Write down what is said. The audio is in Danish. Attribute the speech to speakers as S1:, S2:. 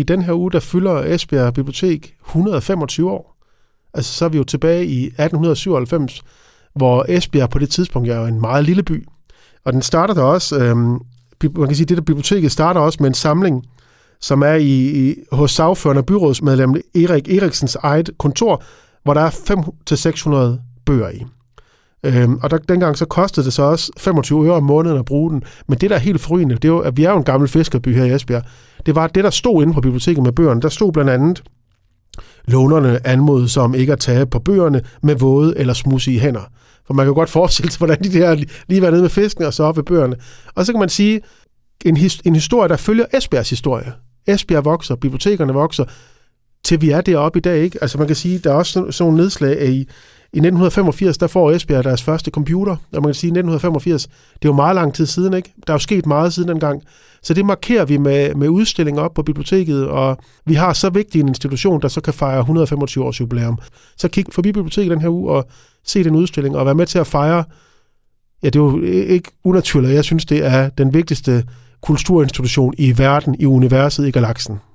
S1: i den her uge, der fylder Esbjerg Bibliotek 125 år. Altså, så er vi jo tilbage i 1897, hvor Esbjerg på det tidspunkt er jo en meget lille by. Og den starter der også, øh, man kan sige, det der biblioteket starter også med en samling, som er i, i hos sagførende byrådsmedlem Erik Eriksens eget kontor, hvor der er 500-600 bøger i. Øhm, og der, dengang så kostede det så også 25 øre om måneden at bruge den. Men det, der er helt forrygende, det er jo, at vi er jo en gammel fiskerby her i Esbjerg. Det var det, der stod inde på biblioteket med bøgerne. Der stod blandt andet, lånerne anmodes om ikke at tage på bøgerne med våde eller smudsige hænder. For man kan jo godt forestille sig, hvordan de der lige var nede med fisken og så op ved bøgerne. Og så kan man sige, en, his, en historie, der følger Esbjergs historie. Esbjerg vokser, bibliotekerne vokser, til vi er deroppe i dag. Ikke? Altså man kan sige, der er også sådan, sådan nogle nedslag i, i 1985, der får Esbjerg deres første computer, og man kan sige, 1985, det er jo meget lang tid siden, ikke? Der er jo sket meget siden dengang. Så det markerer vi med, med udstillinger op på biblioteket, og vi har så vigtig en institution, der så kan fejre 125 års jubilæum. Så kig forbi biblioteket den her uge og se den udstilling, og være med til at fejre, ja, det er jo ikke unaturligt, jeg synes, det er den vigtigste kulturinstitution i verden, i universet, i galaksen.